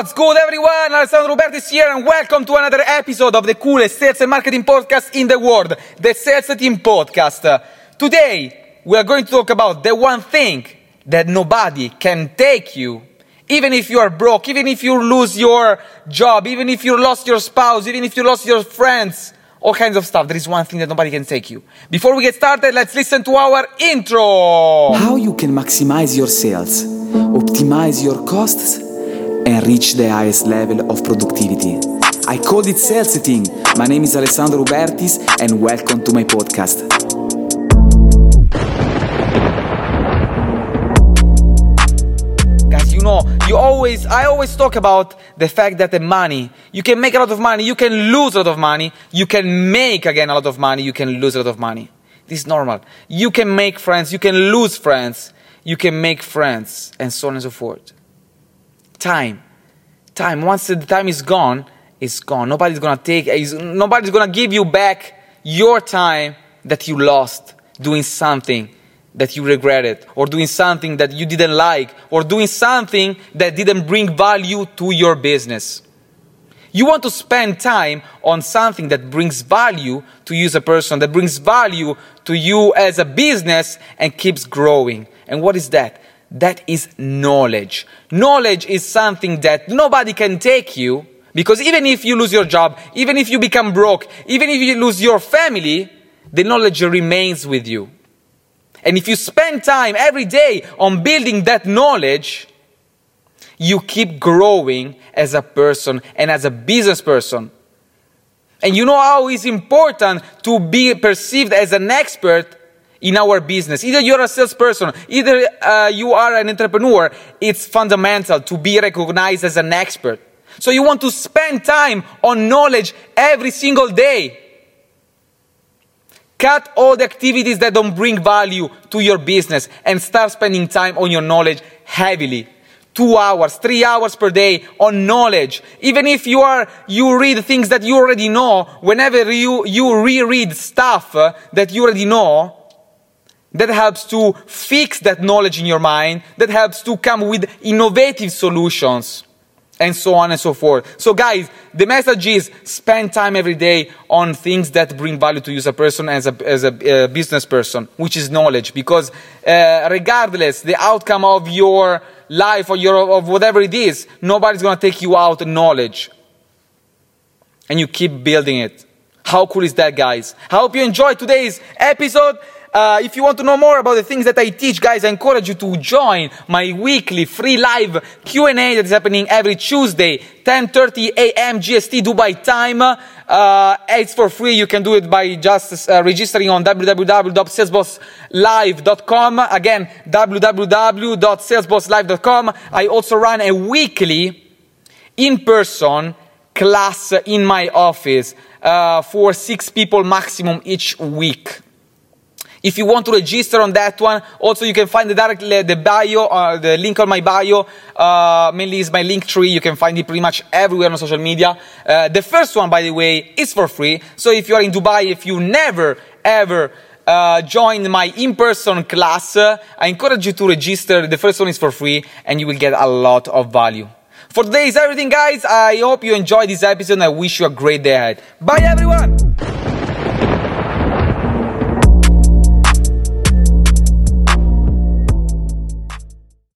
What's good, everyone? Alessandro Ubertis here, and welcome to another episode of the coolest sales and marketing podcast in the world, the Sales Team Podcast. Today, we are going to talk about the one thing that nobody can take you, even if you are broke, even if you lose your job, even if you lost your spouse, even if you lost your friends, all kinds of stuff. There is one thing that nobody can take you. Before we get started, let's listen to our intro. How you can maximize your sales, optimize your costs, and reach the highest level of productivity. I call it Sales Thing. My name is Alessandro Ubertis, and welcome to my podcast. Guys, you know, you always, I always talk about the fact that the money, you can make a lot of money, you can lose a lot of money, you can make again a lot of money, you can lose a lot of money. This is normal. You can make friends, you can lose friends, you can make friends, and so on and so forth. Time. Time. Once the time is gone, it's gone. Nobody's gonna take, nobody's gonna give you back your time that you lost doing something that you regretted, or doing something that you didn't like, or doing something that didn't bring value to your business. You want to spend time on something that brings value to you as a person, that brings value to you as a business and keeps growing. And what is that? That is knowledge. Knowledge is something that nobody can take you because even if you lose your job, even if you become broke, even if you lose your family, the knowledge remains with you. And if you spend time every day on building that knowledge, you keep growing as a person and as a business person. And you know how it's important to be perceived as an expert in our business. Either you're a salesperson, either uh, you are an entrepreneur, it's fundamental to be recognized as an expert. So you want to spend time on knowledge every single day. Cut all the activities that don't bring value to your business and start spending time on your knowledge heavily. Two hours, three hours per day on knowledge. Even if you are, you read things that you already know, whenever you, you reread stuff uh, that you already know, that helps to fix that knowledge in your mind, that helps to come with innovative solutions and so on and so forth. So, guys, the message is spend time every day on things that bring value to you as a person, as a, as a uh, business person, which is knowledge. Because uh, regardless the outcome of your life or your of whatever it is, nobody's gonna take you out knowledge, and you keep building it. How cool is that, guys? I hope you enjoyed today's episode. Uh, if you want to know more about the things that I teach, guys, I encourage you to join my weekly free live Q&A that is happening every Tuesday, 10.30 a.m. GST Dubai time. Uh, it's for free. You can do it by just uh, registering on www.salesbosslive.com. Again, www.salesbosslive.com. I also run a weekly in-person class in my office uh, for six people maximum each week. If you want to register on that one, also you can find the direct the bio, uh, the link on my bio. Uh, mainly is my Linktree. You can find it pretty much everywhere on social media. Uh, the first one, by the way, is for free. So if you are in Dubai, if you never ever uh, join my in-person class, uh, I encourage you to register. The first one is for free, and you will get a lot of value. For today is everything, guys. I hope you enjoyed this episode. I wish you a great day ahead. Bye, everyone.